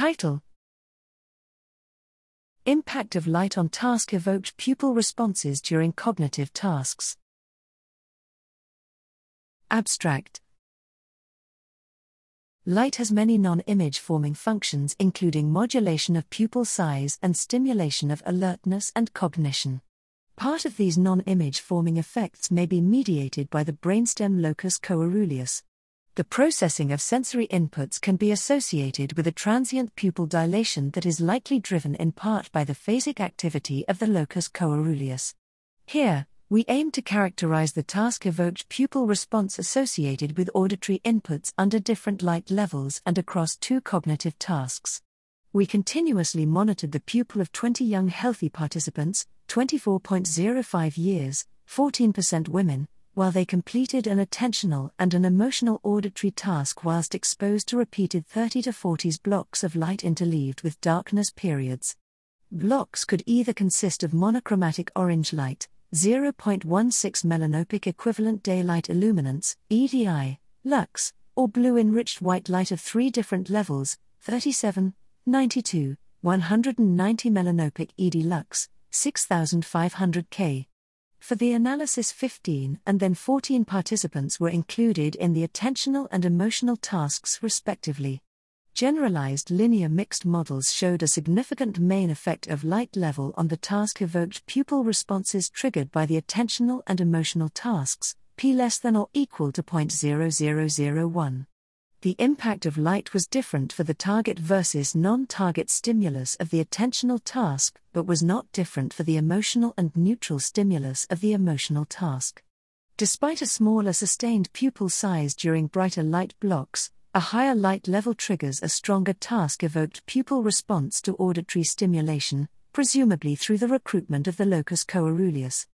Title Impact of light on task evoked pupil responses during cognitive tasks. Abstract Light has many non image forming functions, including modulation of pupil size and stimulation of alertness and cognition. Part of these non image forming effects may be mediated by the brainstem locus coeruleus. The processing of sensory inputs can be associated with a transient pupil dilation that is likely driven in part by the phasic activity of the locus coeruleus. Here, we aim to characterize the task evoked pupil response associated with auditory inputs under different light levels and across two cognitive tasks. We continuously monitored the pupil of 20 young healthy participants, 24.05 years, 14% women, while they completed an attentional and an emotional auditory task whilst exposed to repeated 30 to 40s blocks of light interleaved with darkness periods. Blocks could either consist of monochromatic orange light, 0.16 melanopic equivalent daylight illuminance, EDI, lux, or blue enriched white light of three different levels 37, 92, 190 melanopic EDI lux, 6500 K. For the analysis, 15 and then 14 participants were included in the attentional and emotional tasks, respectively. Generalized linear mixed models showed a significant main effect of light level on the task evoked pupil responses triggered by the attentional and emotional tasks, p less than or equal to 0.0001. The impact of light was different for the target versus non target stimulus of the attentional task, but was not different for the emotional and neutral stimulus of the emotional task. Despite a smaller sustained pupil size during brighter light blocks, a higher light level triggers a stronger task evoked pupil response to auditory stimulation, presumably through the recruitment of the locus coeruleus.